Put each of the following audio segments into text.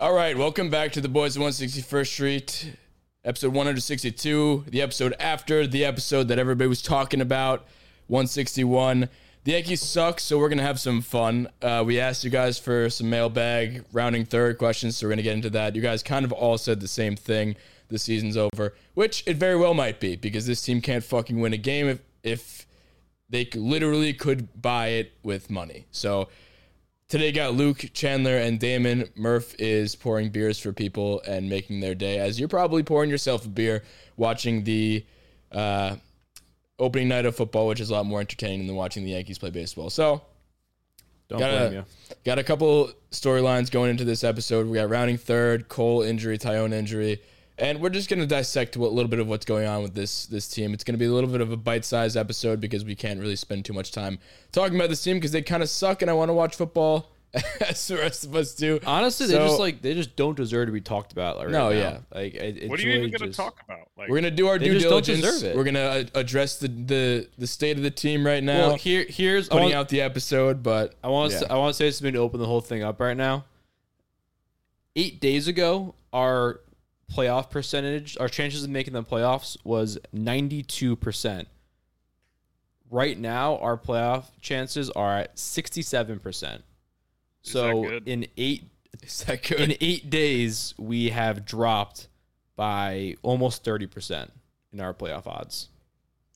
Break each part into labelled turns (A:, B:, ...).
A: All right, welcome back to the Boys of 161st Street, episode 162, the episode after the episode that everybody was talking about, 161. The Yankees suck, so we're going to have some fun. Uh, we asked you guys for some mailbag, rounding third questions, so we're going to get into that. You guys kind of all said the same thing. The season's over, which it very well might be because this team can't fucking win a game if, if they literally could buy it with money. So Today got Luke, Chandler, and Damon. Murph is pouring beers for people and making their day, as you're probably pouring yourself a beer watching the uh, opening night of football, which is a lot more entertaining than watching the Yankees play baseball. So,
B: Don't
A: got
B: blame
A: a,
B: you.
A: got a couple storylines going into this episode. We got rounding third, Cole injury, Taillon injury, and we're just going to dissect a little bit of what's going on with this this team. It's going to be a little bit of a bite-sized episode because we can't really spend too much time talking about this team because they kind of suck, and I want to watch football as the rest of us do.
B: Honestly, they just like they just don't deserve to be talked about. Right
A: No,
B: now.
A: yeah.
B: Like, it, it's
C: What are you even
B: really
C: going to talk about? Like,
A: We're gonna do our due diligence. We're gonna uh, address the, the the state of the team right now.
B: Well, here, here's I
A: putting
B: want,
A: out the episode, but
B: I want
A: yeah.
B: to, I want to say something to open the whole thing up right now. Eight days ago, our playoff percentage, our chances of making the playoffs was ninety two percent. Right now, our playoff chances are at sixty seven percent.
C: Is
B: So
C: that good?
B: in eight
A: is that good?
B: in eight days, we have dropped by almost thirty percent in our playoff odds.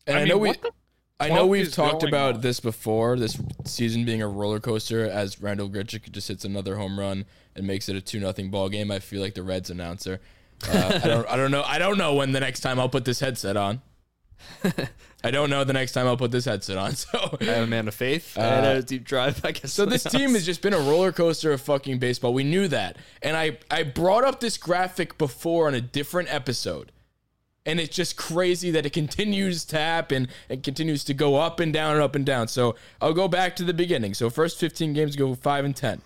A: and I,
C: I mean,
A: know we.
C: What the-
A: I know we've talked about
C: on?
A: this before. This season being a roller coaster as Randal Grichuk just hits another home run and makes it a two nothing ball game. I feel like the Reds announcer. Uh, I don't. I don't know. I don't know when the next time I'll put this headset on. I don't know the next time I'll put this headset on. So
B: I am a man of faith. and
A: Uh,
B: a deep drive. I guess.
A: So this
B: something
A: team has just been a roller coaster of fucking baseball. We knew that. And I I brought up this graphic before on a different episode. And it's just crazy that it continues to happen and continues to go up and down and up and down. So I'll go back to the beginning. So first 15 games go 5 and 10.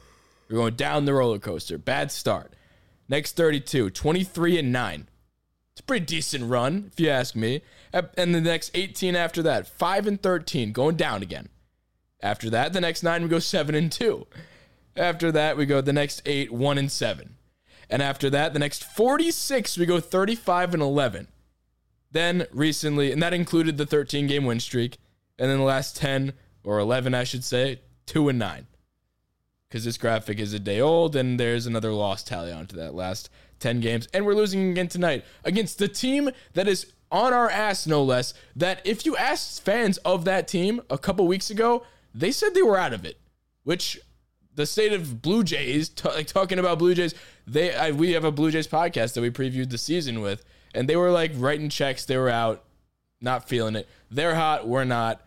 A: We're going down the roller coaster. Bad start. Next 32, 23 and 9. It's a pretty decent run, if you ask me. And the next 18 after that, 5 and 13, going down again. After that, the next nine we go seven and two. After that, we go the next eight, one and seven. And after that, the next 46, we go 35 and 11. Then recently, and that included the 13 game win streak. And then the last 10 or 11, I should say, two and nine. Because this graphic is a day old, and there's another loss tally onto that last 10 games. And we're losing again tonight against the team that is on our ass, no less. That if you asked fans of that team a couple weeks ago, they said they were out of it. Which the state of Blue Jays, t- like talking about Blue Jays, they I, we have a Blue Jays podcast that we previewed the season with, and they were like writing checks. They were out, not feeling it. They're hot. We're not.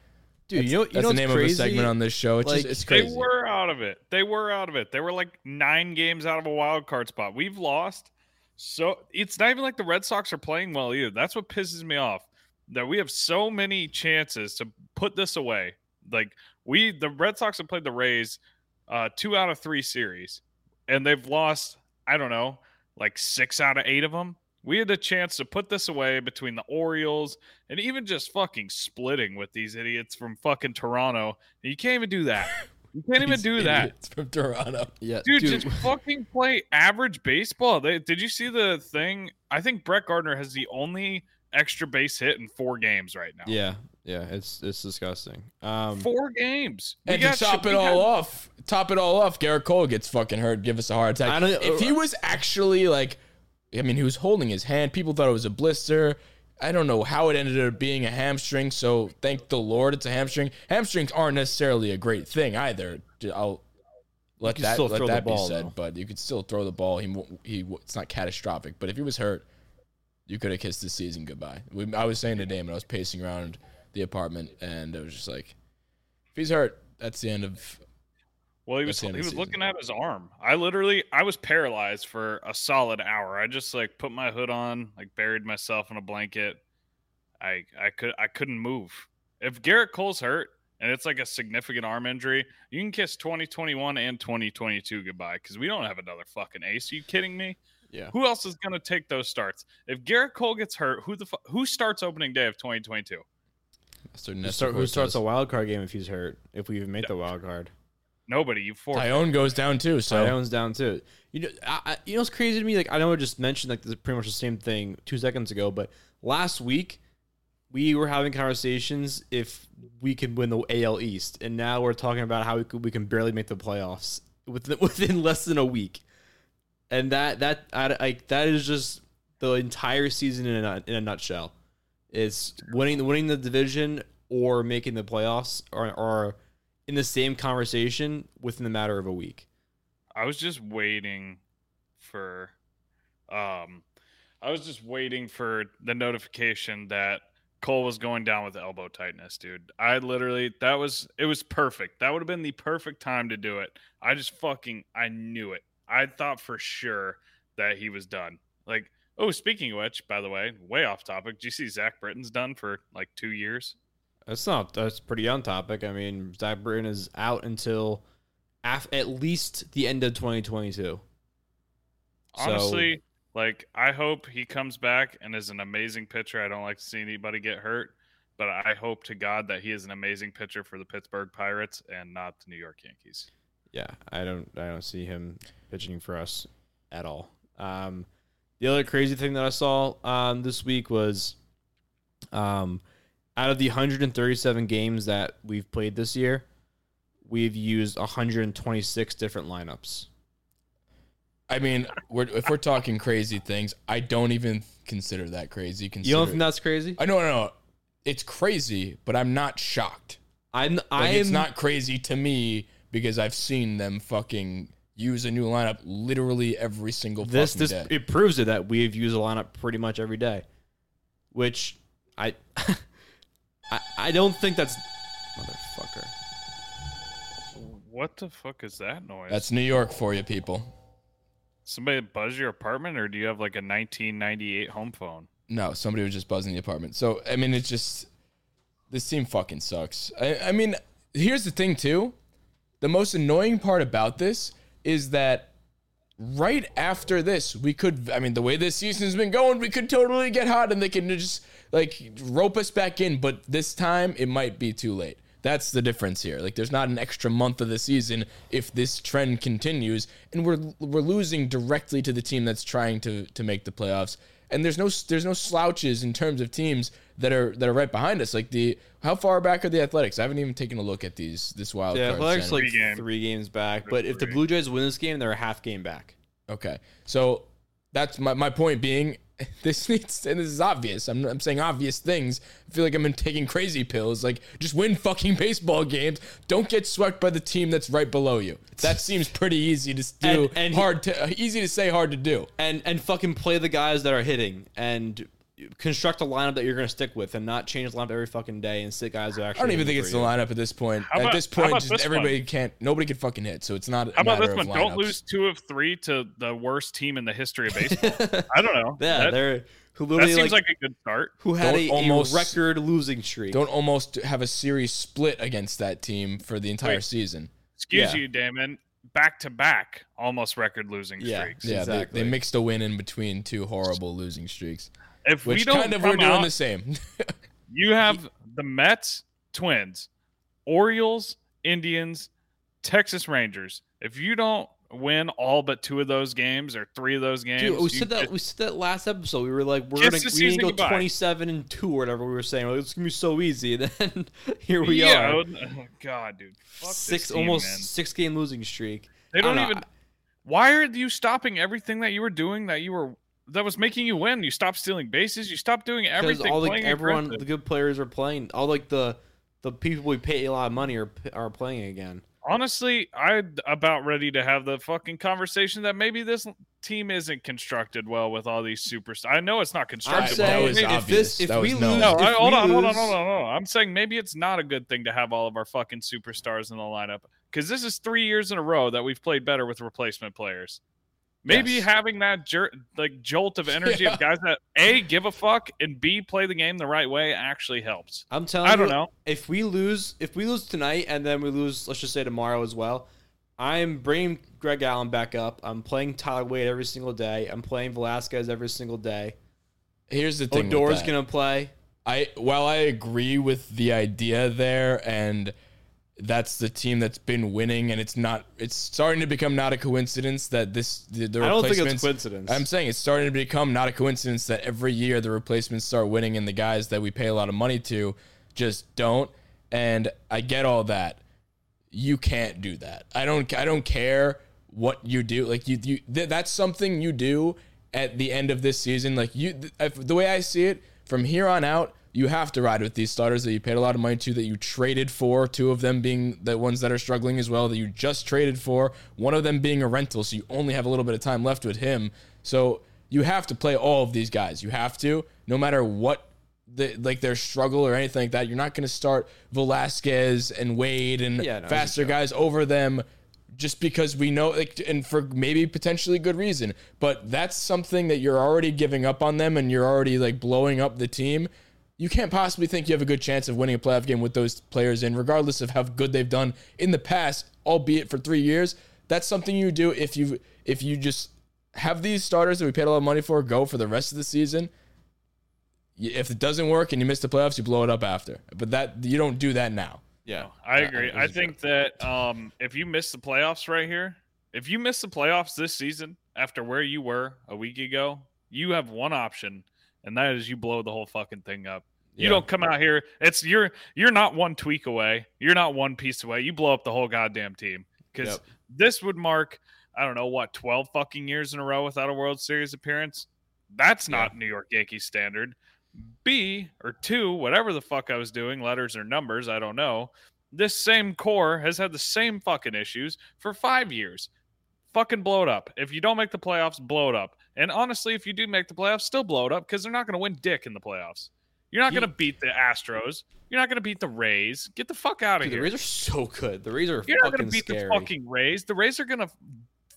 B: Dude,
A: That's-
B: you know, you
A: that's
B: know
A: the name
B: crazy?
A: of a segment on this show. It's
B: Like,
A: just it's crazy.
C: They were out of it. They were out of it. They were like nine games out of a wild card spot. We've lost. So it's not even like the Red Sox are playing well either. That's what pisses me off. That we have so many chances to put this away. Like we, the Red Sox have played the Rays uh, two out of three series, and they've lost. I don't know, like six out of eight of them. We had a chance to put this away between the Orioles and even just fucking splitting with these idiots from fucking Toronto. You can't even do that. You can't even do that.
A: idiots from Toronto.
B: Yeah,
C: Dude, just fucking play average baseball. They, did you see the thing? I think Brett Gardner has the only extra base hit in four games right now.
B: yeah, Yeah, it's it's disgusting. Um,
C: Four games. We
A: And to
C: got
A: top
C: shit-
A: it all
C: got-
A: off, top it all off, Gerrit Cole gets fucking hurt, give us a heart attack.
B: I don't-
A: if he was actually like, I mean, he was holding his hand. People thought it was a blister. I don't know how it ended up being a hamstring. So thank the Lord it's a hamstring. Hamstrings aren't necessarily a great thing either. I'll let that let that
B: ball,
A: be said.
B: though.
A: But you could still throw the ball. He he it's not catastrophic. But if he was hurt, you could have kissed the season goodbye. We, I was saying to Damon, I was pacing around the apartment, and I was just like, if he's hurt, that's the end of.
C: Well, he was
A: That's the end
C: he was
A: the
C: looking at his arm. I literally I was paralyzed for a solid hour. I just like put my hood on, like buried myself in a blanket. I I could I couldn't move. If Gerrit Cole's hurt and it's like a significant arm injury, you can kiss 2021 and 2022 goodbye because we don't have another fucking ace. Are you kidding me?
B: yeah,
C: Who else is gonna take those starts? If Gerrit Cole gets hurt, who the fu- who starts opening day of 2022?
A: Mr.
B: who, start, who starts a wild card game if he's hurt? If we even make the wild card,
C: Nobody. You four.
A: Taillon goes down too. So
B: Taillon's down too. You know, I, I, you know what's crazy to me? Like I know I just mentioned like this is pretty much the same thing two seconds ago, but last week we were having conversations if we could win the AL East, and now we're talking about how we could, we can barely make the playoffs within within less than a week, and that that I, like that is just the entire season in a in a nutshell. It's winning winning the division or making the playoffs or, are in the same conversation within the matter of a week.
C: I was just waiting for um I was just waiting for the notification that Cole was going down with elbow tightness, dude. I literally that was it was perfect. That would have been the perfect time to do it. I just fucking I knew it. I thought for sure that he was done. Like, oh, speaking of which, by the way, way off topic. Do you see Zach Britton's done for like two years?
B: That's not. That's pretty on topic. I mean, Zach Britton is out until af- at least the end of 2022.
C: Honestly, like I hope he comes back and is an amazing pitcher. I don't like to see anybody get hurt, but I hope to God that he is an amazing pitcher for the Pittsburgh Pirates and not the New York Yankees.
B: yeah, I don't. I don't see him pitching for us at all. Um, the other crazy thing that I saw um, this week was, um, out of the 137 games that we've played this year, we've used 126 different lineups.
A: I mean, we're, if we're talking crazy things, I don't even consider that crazy.
B: You don't think that's crazy?
A: I know, no, no, it's crazy, but I'm not shocked.
B: I'm.
A: Like,
B: I'm
A: it's not crazy to me because I've seen them fucking use a new lineup literally every single
B: this this
A: day.
B: it proves it that we've used a lineup pretty much every day, which I I, I don't think that's motherfucker.
C: What the fuck is that noise?
A: That's New York for you, people.
C: somebody buzz your apartment, or do you have like a 1998 home phone?
A: No, somebody was just buzzing the apartment. So I mean, it's just this team fucking sucks. I, I mean, here's the thing too. The most annoying part about this is that right after this, we could. I mean, the way this season's been going, we could totally get hot, and they can just like rope us back in. But this time, it might be too late. That's the difference here. Like, there's not an extra month of the season if this trend continues, and we're we're losing directly to the team that's trying to to make the playoffs. And there's no there's no slouches in terms of teams that are that are right behind us. Like the how far back are the Athletics? I haven't even taken a look at these this wild
B: Yeah,
A: card.
B: Athletics
A: standing.
B: like
C: Three game.
B: three games back, but if the. Blue Jays win this game, they're a half game back.
A: Okay. So that's my, my point being this needs and this is obvious. I'm, I'm saying obvious things. I feel like I'm taking crazy pills. Like just win fucking baseball games. Don't get swept by the team that's right below you. That seems pretty easy to do.
B: And- and
A: hard to uh, easy to say, hard to do.
B: And and fucking play the guys that are hitting and construct a lineup that you're gonna stick with and not change the lineup every fucking day and sit guys that are
A: I don't even think it's
B: for
A: the lineup at this point.
C: How
A: at this point, just
C: this
A: everybody
C: one?
A: can't. Nobody can fucking hit. So it's not. A
C: How about this
A: of
C: one? Don't lose two of three to the worst team in the history of baseball. I don't know.
B: Yeah,
C: that,
B: they're who
C: that
B: literally
C: seems
B: like,
C: like, a good start.
B: who had a,
A: almost-
B: a record losing streak.
A: Don't almost have a series split against that team for the entire
C: Wait.
A: season.
C: Excuse
B: Yeah.
C: you, Damon. Back to back, almost record losing
B: Yeah.
C: streaks.
A: Yeah,
B: Exactly.
A: they, they mixed a win in between two horrible losing streaks,
C: If we
A: which
C: don't
A: kind of we're doing
C: out,
A: the same.
C: you have the Mets, Twins, Orioles, Indians, Texas Rangers. If you don't win all but two of those games or three of those games,
B: Dude, we said that
C: just-
B: we said that last episode. We were like, we're gonna we need
C: season
B: to go
C: goodbye.
B: twenty seven and two or whatever we were saying. Like, it's gonna be so easy. And then here we
C: yeah,
B: are,
C: oh, oh, God, dude, Fuck this
B: six
C: team,
B: almost
C: man.
B: six game losing streak.
C: They
B: don't
C: don't even. Why are you stopping everything that you were doing that you were that was making you win? You stopped stealing bases. You stopped doing everything.
B: Because all like everyone,
C: aggressive.
B: the good players are playing. All like the the people we pay a lot of money are are playing again.
C: Honestly, I'm about ready to have the fucking conversation that maybe this team isn't constructed well with all these superstars. I know it's not
B: I'm
C: constructed.
A: that
B: saying
A: was
B: if
A: obvious.
B: this if
A: That
B: we
A: was
B: lose,
A: known.
C: No,
B: if
C: I, hold
B: we
C: on, hold on,
B: lose-
C: hold on, hold on. I'm saying maybe it's not a good thing to have all of our fucking superstars in the lineup because this is three years in a row that we've played better with replacement players. Maybe
A: Yes.
C: having that jer- like jolt of energy
A: Yeah.
C: of guys that a give a fuck and b play the game the right way actually helps.
B: I'm telling
C: I don't
B: you,
C: know.
B: if we lose, if we lose tonight and then we lose, let's just say tomorrow as well. I'm bringing Greg Allen back up. I'm playing Tyler Wade every single day. I'm playing Velazquez every single day.
A: Here's the thing. with
B: Odor's gonna play.
A: I while I agree with the idea there, and that's the team that's been winning, and it's not. It's starting to become not a coincidence that this the, the
B: I don't think it's coincidence.
A: I'm saying it's starting to become not a coincidence that every year the replacements start winning, and the guys that we pay a lot of money to just don't. And I get all that. You can't do that. I don't. I don't care what you do. Like you, you. Th- that's something you do at the end of this season. Like you, th- if, the way I see it, from here on out, you have to ride with these starters that you paid a lot of money to, that you traded for. Two of them being the ones that are struggling as well, that you just traded for. One of them being a rental, so you only have a little bit of time left with him. So you have to play all of these guys. You have to, no matter what the, like their struggle or anything like that. You're not going to start Velazquez and Wade and
B: Yeah, no,
A: faster guys over them just because we know, like, and for maybe potentially good reason. But that's something that you're already giving up on them, and you're already like blowing up the team. You can't possibly think you have a good chance of winning a playoff game with those players in, regardless of how good they've done in the past, albeit for three years. That's something you do if you if you just have these starters that we paid a lot of money for go for the rest of the season. If it doesn't work and you miss the playoffs, you blow it up after. But that you don't do that now.
B: yeah,
C: I agree.
B: this
C: I
B: is
C: think that um, if you miss the playoffs right here, if you miss the playoffs this season after where you were a week ago, you have one option, and that is you blow the whole fucking thing up. You
B: Yeah.
C: don't come out here. It's you're you're not one tweak away. You're not one piece away. You blow up the whole goddamn team because
B: Yep.
C: this would mark I don't know what twelve fucking years in a row without a World Series appearance. That's not New York Yankees standard. B or two, whatever the fuck I was doing, letters or numbers, I don't know. This same core has had the same fucking issues for five years. Fucking blow it up. If you don't make the playoffs, blow it up. And honestly, if you do make the playoffs, still blow it up because they're not going to win dick in the playoffs. You're not
B: You-
C: going to beat the Astros. You're not going to beat the Rays. Get the fuck out of
B: Dude, the. Rays are so good. The Rays are fucking scary.
C: You're not going to beat
B: scary.
C: the fucking Rays. The Rays are going to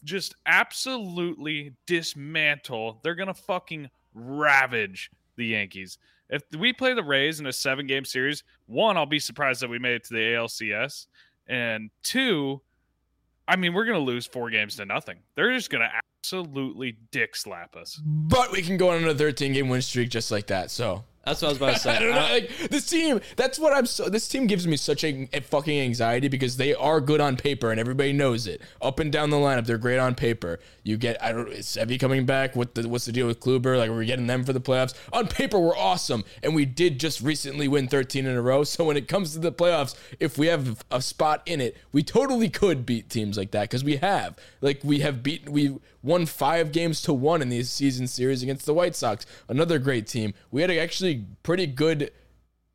C: just absolutely dismantle. They're going to fucking ravage the Yankees. If we play the Rays in a seven game series, one, I'll be surprised that we made it to the ALCS. And two, I mean, we're going to lose four games to nothing. They're just going to absolutely dick slap us.
A: But we can go on a 13 game win streak just like that. So
B: That's what I was about to say.
A: I don't know.
B: I-
A: Like this team, that's what I'm. So, this team gives me such a, a fucking anxiety because they are good on paper and everybody knows it. Up and down the lineup, they're great on paper. You get, I don't. Is Sevy coming back? What the? What's the deal with Kluber? Like, we're getting them for the playoffs. On paper, we're awesome, and we did just recently win 13 in a row. So when it comes to the playoffs, if we have a spot in it, we totally could beat teams like that because we have. Like, we have beaten. We won five games to one in these season series against the White Sox, another great team. We had actually pretty good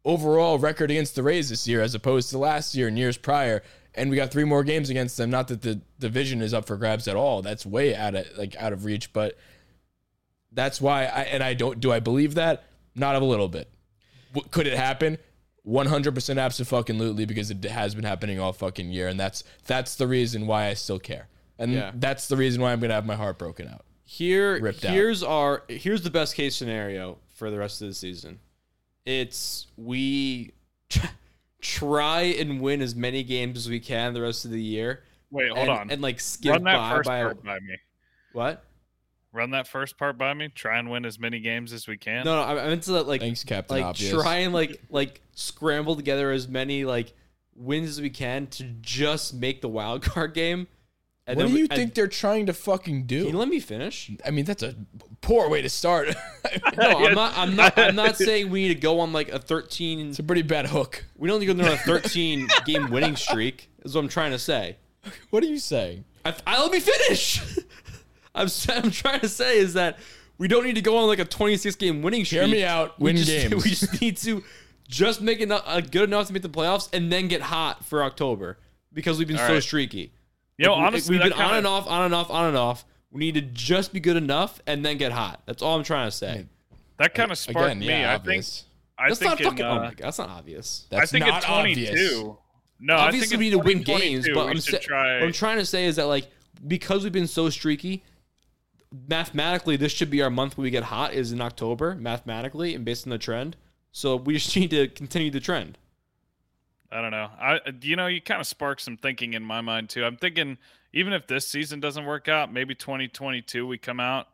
A: overall record against the Rays this year as opposed to last year and years prior. And we got three more games against them. Not that the division is up for grabs at all. That's way out of like out of reach. But that's why I and I don't do I believe that? Not a little bit. Could it happen? 100% absolutely because it has been happening all fucking year and that's that's the reason why I still care. And
B: Yeah.
A: that's the reason why I'm going to have my heart broken out.
B: Here,
A: ripped out.
B: here's our here's the best case scenario for the rest of the season. It's we try and win as many games as we can the rest of the year.
C: Wait, hold
B: and,
C: on.
B: and like skip
C: Run that
B: by
C: first
B: by
C: part by me.
B: what?
C: Run that first part by me. Try and win as many games as we can.
B: No, no, I I meant to like
A: Thanks Captain
B: like
A: Obvious.
B: try and like like scramble together as many like wins as we can to just make the wild card game. And
A: what
B: then
A: do you
B: and-
A: think they're trying to fucking
B: Can you
A: do?
B: let me finish?
A: I mean, that's a poor way to start.
B: No, I'm not. I'm not. I'm not saying we need to go on like a 13.
A: it's a pretty bad hook.
B: We don't need to go on a 13 game winning streak. Is what I'm trying to say.
A: What are you saying?
B: I, I let me finish. I'm. I'm trying to say is that we don't need to go on like a 26 game winning streak.
A: Hear me out.
B: We
A: Win
B: just,
A: games.
B: We just need to just make it uh, good enough to make the playoffs and then get hot for October because we've been
C: All
B: so
C: right.
B: streaky.
C: You know,
B: If we- if
C: honestly,
B: we've been on
C: kinda-
B: and off, on and off, on and off. We need to just be good enough and then get hot. That's all I'm trying to say.
C: That kind of sparked
A: Again,
C: me.
A: yeah,
C: I think.
A: obvious.
C: I
B: That's
C: think
B: not
C: in,
B: fucking.
C: uh,
B: oh my god, that's not obvious.
A: That's
C: I think
A: not
C: in 22.
A: obvious.
C: No,
B: Obviously,
C: I think
B: we need to win games, but I'm, sa-
C: try.
B: what I'm trying to say is that like because we've been so streaky, mathematically this should be our month where we get hot is in October, mathematically and based on the trend. So we just need to continue the trend.
C: I don't know. I uh, you know you kind of sparked some thinking in my mind too. I'm thinking even if this season doesn't work out, maybe 2022 we come out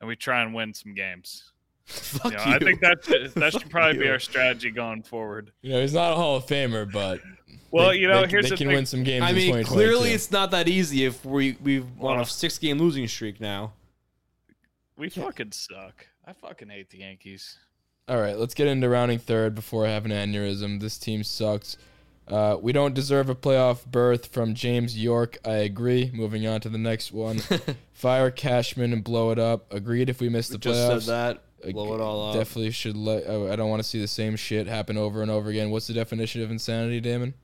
C: and we try and win some games.
B: Fuck
C: You know,
B: you.
C: I think that that should probably be our strategy going forward.
A: You know, he's not a Hall of Famer, but
C: Well,
A: they-
C: you know,
A: they,
C: here's
A: they
C: the
A: can
C: thing.
A: win some games.
B: I mean,
A: 2022.
B: clearly it's not that easy if we we've on
C: Well-
B: a six game losing streak now.
C: We fucking suck. I fucking hate the Yankees.
A: All right, let's get into rounding third before I have an aneurysm. This team sucks. Uh, we don't deserve a playoff berth from James York. I agree. Moving on to the next one. Fire Cashman and blow it up. Agreed. If we miss the
B: Just
A: playoffs,
B: said that. Blow it all up.
A: Definitely should let. I I don't want to see the same shit happen over and over again. What's the definition of insanity, Damon?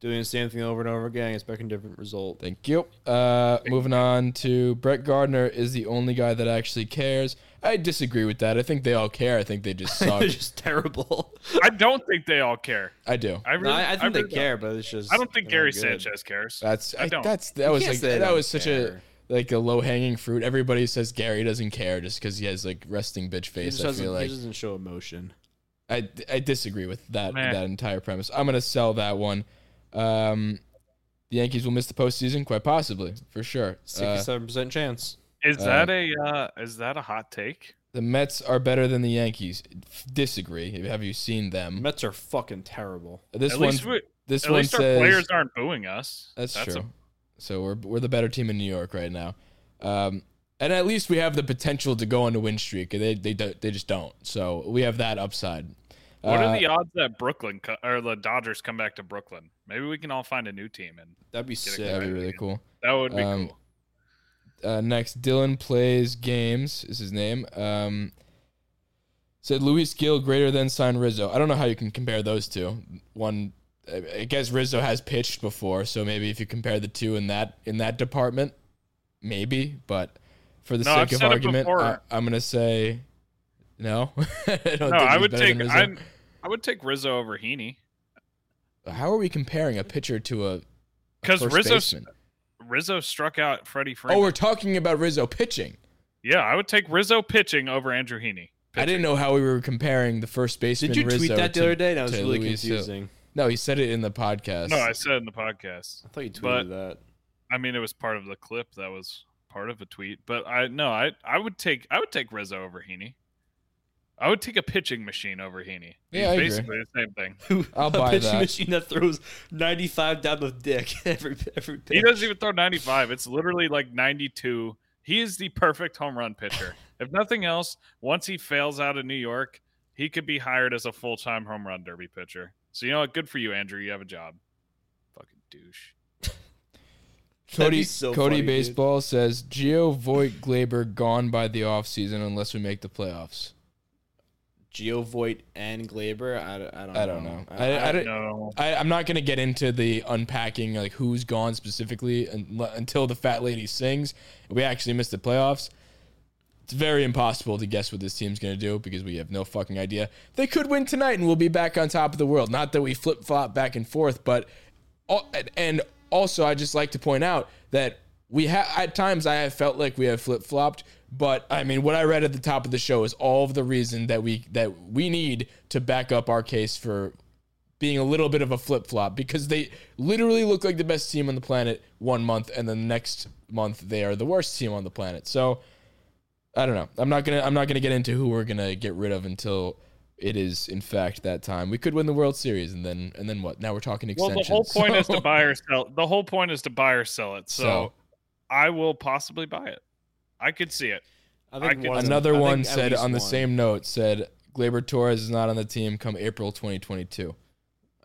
B: Doing the same thing over and over again, expecting a different result.
A: Thank you. Uh, moving on to Brett Gardner is the only guy that actually cares. I disagree with that. I think they all care. I think they just suck.
B: They're just terrible.
C: I don't think they all care.
A: I do.
C: I
B: No,
C: really,
B: I, I think
C: really
B: they care, but it's just.
C: I don't think Gary. Sanchez cares.
A: That's
C: I
A: I
C: don't.
A: that's that was like that was such a like a low hanging fruit. Everybody says Gary doesn't care just because he has like resting bitch face.
B: just,
A: I
B: doesn't,
A: feel
B: he doesn't show emotion.
A: I, I disagree with that
C: Meh.
A: that entire premise. I'm gonna sell that one. Um, the Yankees will miss the postseason, quite possibly, for sure. Uh,
B: Sixty-seven percent chance.
C: Is
A: Uh,
C: that a uh, is that a hot take?
A: the Mets are better than the Yankees. Disagree. Have you seen them?
B: Mets are fucking terrible.
A: This
C: At
A: one,
C: least we,
A: this
C: at
A: one
C: least our
A: says
C: players aren't booing us.
A: That's,
C: a-
A: true. so we're we're the better team in New York right now, um, and at least we have the potential to go on a win streak. They they don't- they just don't. So we have that upside.
C: what
A: Uh,
C: are the odds that Brooklyn co- or the Dodgers come back to Brooklyn? Maybe we can all find a new team, and
B: That'd be sick.
A: That'd be really
C: again.
A: cool.
C: that would be
A: Um,
C: cool.
A: Uh, next, Dylan plays games is his name. Um, said Luis Gil greater than sign Rizzo. I don't know how you can compare those two. One, I guess Rizzo has pitched before, so maybe if you compare the two in that in that department, maybe. But for the
C: No, I've
A: sake of argument. I, I'm gonna say no. I don't
C: No, I would take I. I would take Rizzo over Heaney
A: How are we comparing a pitcher to a,
C: because Rizzo
A: baseman?
C: Rizzo struck out Freddie Freeman.
A: Oh, we're talking about Rizzo pitching.
C: yeah, I would take Rizzo pitching over Andrew Heaney.
A: I didn't know how we were comparing the first baseman.
B: Did you tweet
A: Rizzo
B: that the
A: to-
B: other day? That was really
A: Luis Gil.
B: confusing.
A: No, he said it in the podcast.
C: No, I said it in the podcast.
B: I thought you tweeted
C: But-
B: that.
C: I mean, it was part of the clip that was part of a tweet. But I no, I I would take I would take Rizzo over Heaney. I would take a pitching machine over Heaney.
A: Yeah, I agree.
C: basically the same thing.
A: I'll
B: a
A: buy a
B: pitching
A: that.
B: machine that throws 95 down the dick every every pitch.
C: He doesn't even throw 95. It's literally like 92. He is the perfect home run pitcher. if nothing else, once he fails out of New York, he could be hired as a full time home run derby pitcher. So you know what? Good for you, Andrew. You have a job. Fucking douche.
A: Cody
B: so
A: Cody
B: funny, dude.
A: Baseball says Gio Voit Gleyber gone by the offseason unless we make the playoffs.
B: Gio and Gleyber. I, don't- I don't.
A: I don't know. I, I, don't-
C: No.
A: I, I'm not gonna get into the unpacking like who's gone specifically un- until the fat lady sings. We actually missed the playoffs. It's very impossible to guess what this team's gonna do because we have no fucking idea. They could win tonight and we'll be back on top of the world. Not that we flip flop back and forth, but al- and also I just like to point out that we have at times I have felt like we have flip flopped, but I mean what I read at the top of the show is all of the reason that we that we need to back up our case for being a little bit of a flip flop because they literally look like the best team on the planet one month and then the next month they are the worst team on the planet. So I don't know. I'm not gonna I'm not gonna get into who we're gonna get rid of until it is in fact that time. We could win the World Series and then and then what? Now we're talking
C: Well,
A: extensions.
C: the whole point is to buy or sell. The whole point is to buy or sell it. So,
A: So-
C: I will possibly buy it. I could see it.
B: I
C: I could-
B: one
A: Another
B: I think
A: one
B: at
A: said
B: least
A: on the
B: one.
A: same note said Gleyber Torres is not on the team come April 2022.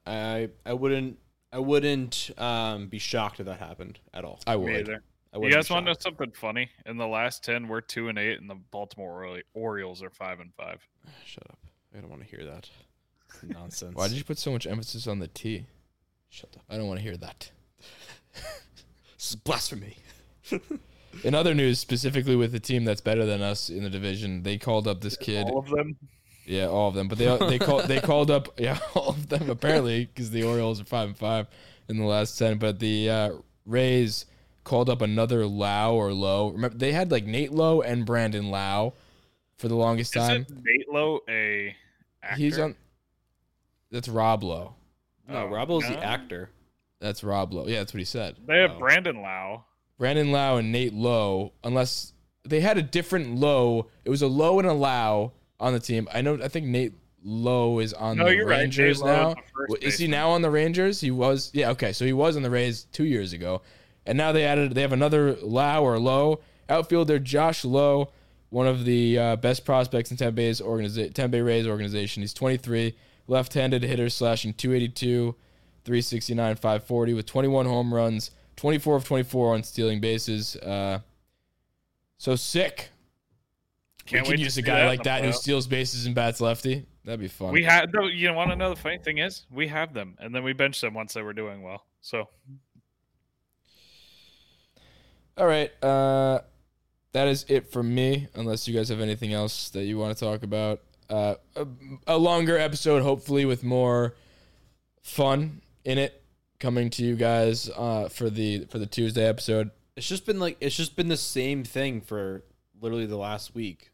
B: I I wouldn't I wouldn't um, be shocked if that happened at all.
A: I
C: Me
A: would.
C: either.
B: I
C: You
B: wouldn't
C: guys
B: be
C: want to know
B: shocked.
C: something funny? In the last ten, we're two and eight, and the Baltimore Ori- Orioles are five and five.
B: Shut up! I don't want to hear that nonsense.
A: Why did you put so much emphasis on the T?
B: shut up?
A: I don't want to hear that.
B: This is blasphemy.
A: In other news, specifically with the team that's better than us in the division, they called up this kid.
C: All of them.
A: Yeah, all of them. But they they called they called up yeah all of them apparently because the Orioles are five and five in the last ten. But the uh, Rays called up another Lau or Low. Remember they had like Nate Lowe and Brandon Lowe for the longest time.
C: Isn't Nate Lowe a actor?
A: He's on. That's Rob Lowe.
B: No,
C: Oh,
B: Robbo's
C: no.
B: the actor.
A: That's Rob Lowe. Yeah, that's what he said.
C: They have
B: Oh.
C: Brandon Lowe.
A: Brandon Lowe and Nate Lowe, unless they had a different Lowe. It was a Lowe and a Lau on the team. I know. I think Nate Lowe is on
C: No,
A: the
C: right.
A: Rangers
C: Lowe
A: now.
C: the first
A: Well, Is he now on the Rangers? He was. Yeah. Okay. So he was on the Rays two years ago, and now they added. They have another Lau or Lowe outfielder, Josh Lowe, one of the uh, best prospects in Tampa Bay's organiza- Tampa Bay Rays organization. He's 23, left-handed hitter, slashing 282, 369, 540 with 21 home runs, 24 of 24 on stealing bases. Uh, so sick.
C: Can't
A: we can use a guy
C: that
A: like that who steals bases and bats lefty. That'd be fun.
C: We had though. You want to know the funny thing is, we have them, and then we bench them once they were doing well. So
A: All right. Uh, that is it from me. Unless you guys have anything else that you want to talk about. Uh, a, a longer episode, hopefully, with more fun in it, coming to you guys uh, for the for the Tuesday episode.
B: It's just been like it's just been the same thing for literally the last week.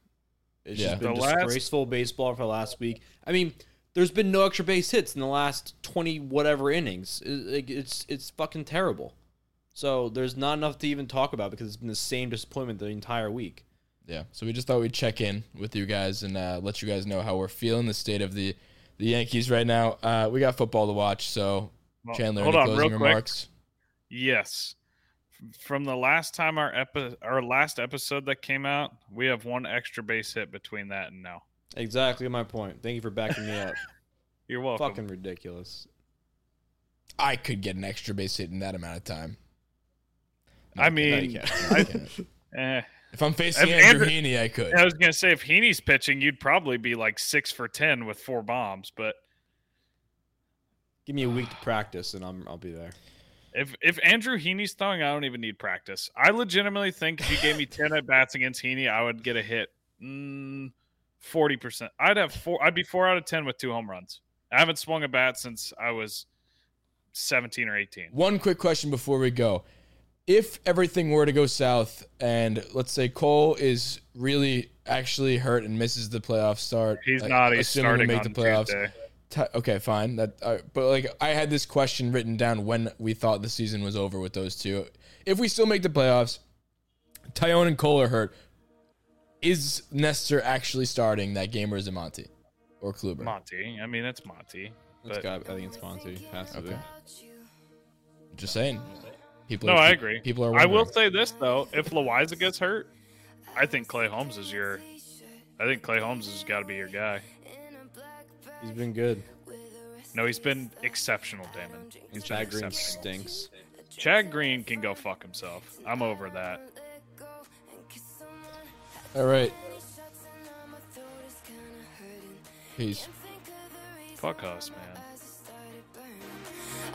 B: It's
A: Yeah.
B: just been
C: The last-
B: disgraceful baseball for the last week. I mean, there's been no extra base hits in the last twenty whatever innings. It- it- it's it's fucking terrible. So there's not enough to even talk about because it's been the same disappointment the entire week.
A: Yeah. So we just thought we'd check in with you guys and uh, let you guys know how we're feeling, the state of the the Yankees right now. Uh, we got football to watch, so
C: well,
A: Chandler,
C: hold
A: any
C: on,
A: closing
C: real quick.
A: remarks?
C: Yes. From the last time our epi- our last episode that came out, we have one extra base hit between that and now.
B: Exactly my point. Thank you for backing me up.
C: You're welcome.
B: fucking ridiculous.
A: I could get an extra base hit in that amount of time.
C: I
B: No, you
C: mean,
B: can't.
A: I
C: I,
A: can't.
C: eh.
A: If I'm facing
C: If
A: Andrew
C: Andrew-
A: Heaney, I could.
C: I was gonna say if Heaney's pitching, you'd probably be like six for ten with four bombs. But
B: Give me a week to practice and I'm I'll be there.
C: if if Andrew Heaney's throwing, I don't even need practice. I legitimately think if you gave me ten at bats against Heaney, I would get a hit. Mm, Forty percent. I'd have four. I'd be four out of ten with two home runs. I haven't swung a bat since I was seventeen or eighteen.
A: One quick question before we go. If everything were to go south and let's say Cole is really actually hurt and misses the playoff start,
C: He's
A: like,
C: not. He's
A: assuming
C: starting on
A: make the playoffs.
C: Tuesday.
A: Ti- okay, fine. That, uh, but like I had this question written down when we thought the season was over with those two. If we still make the playoffs, Taillon and Cole are hurt. Is Nestor actually starting that game, or is it Monty or Kluber?
C: Monty. I mean, it's Monty.
B: It's
C: But
B: got, I think it's Monty. Has to be.
A: Okay. Just saying. People.
C: no,
A: are,
C: I agree.
A: People are.
C: I will say this though: if Loiza gets hurt, I think Clay Holmes is your. I think Clay Holmes has got to be your guy.
B: He's been good.
C: No, he's been exceptional, Damon.
B: And
C: He's been
B: Chad Green stinks.
C: Chad Green can go fuck himself. I'm over that.
A: All right. Peace.
C: Fuck us, man.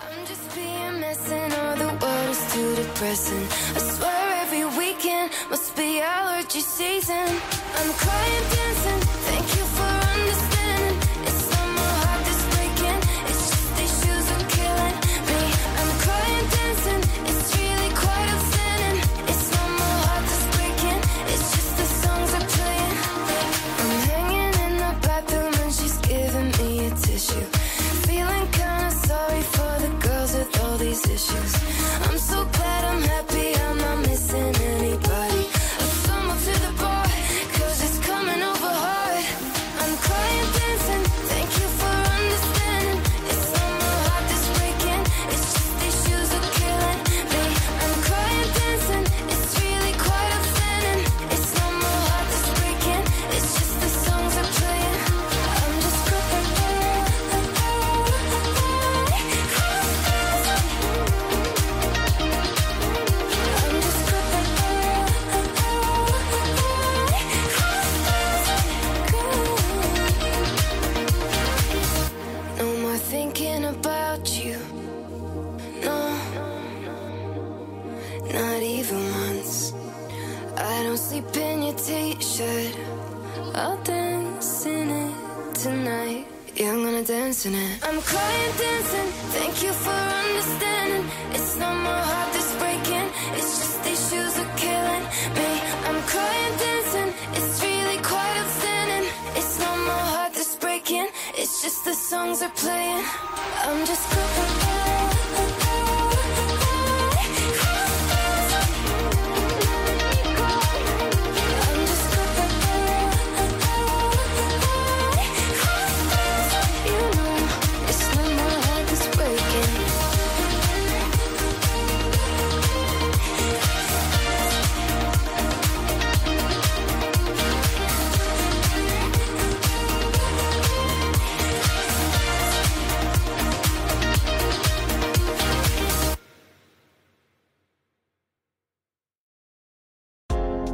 D: I'm just being messing all the world is too depressing. I swear every weekend must be allergy season. I'm crying, dancing. Thank you